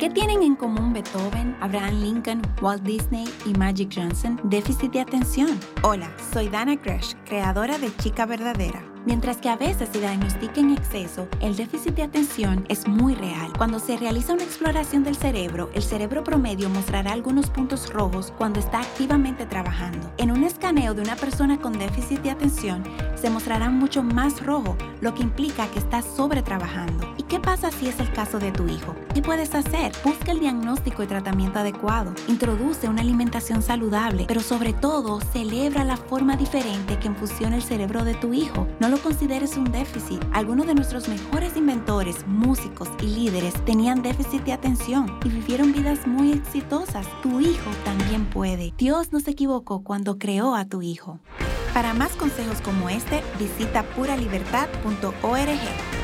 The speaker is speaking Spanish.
¿Qué tienen en común Beethoven, Abraham Lincoln, Walt Disney y Magic Johnson? Déficit de atención. Hola, soy Dana Crash, creadora de Chica Verdadera Mientras que a veces se diagnostica en exceso, el déficit de atención es muy real. Cuando se realiza una exploración del cerebro, el cerebro promedio mostrará algunos puntos rojos cuando está activamente trabajando. En un escaneo de una persona con déficit de atención, se mostrará mucho más rojo, lo que implica que está sobretrabajando. ¿Y qué pasa es el caso de tu hijo? ¿Qué puedes hacer? Busca el diagnóstico y tratamiento adecuado. Introduce una alimentación saludable, pero sobre todo celebra la forma diferente que funciona el cerebro de tu hijo. No lo consideres un déficit. Algunos de nuestros mejores inventores, músicos y líderes tenían déficit de atención y vivieron vidas muy exitosas. Tu hijo también puede. Dios no se equivocó cuando creó a tu hijo. Para más consejos como este, visita puralibertad.org.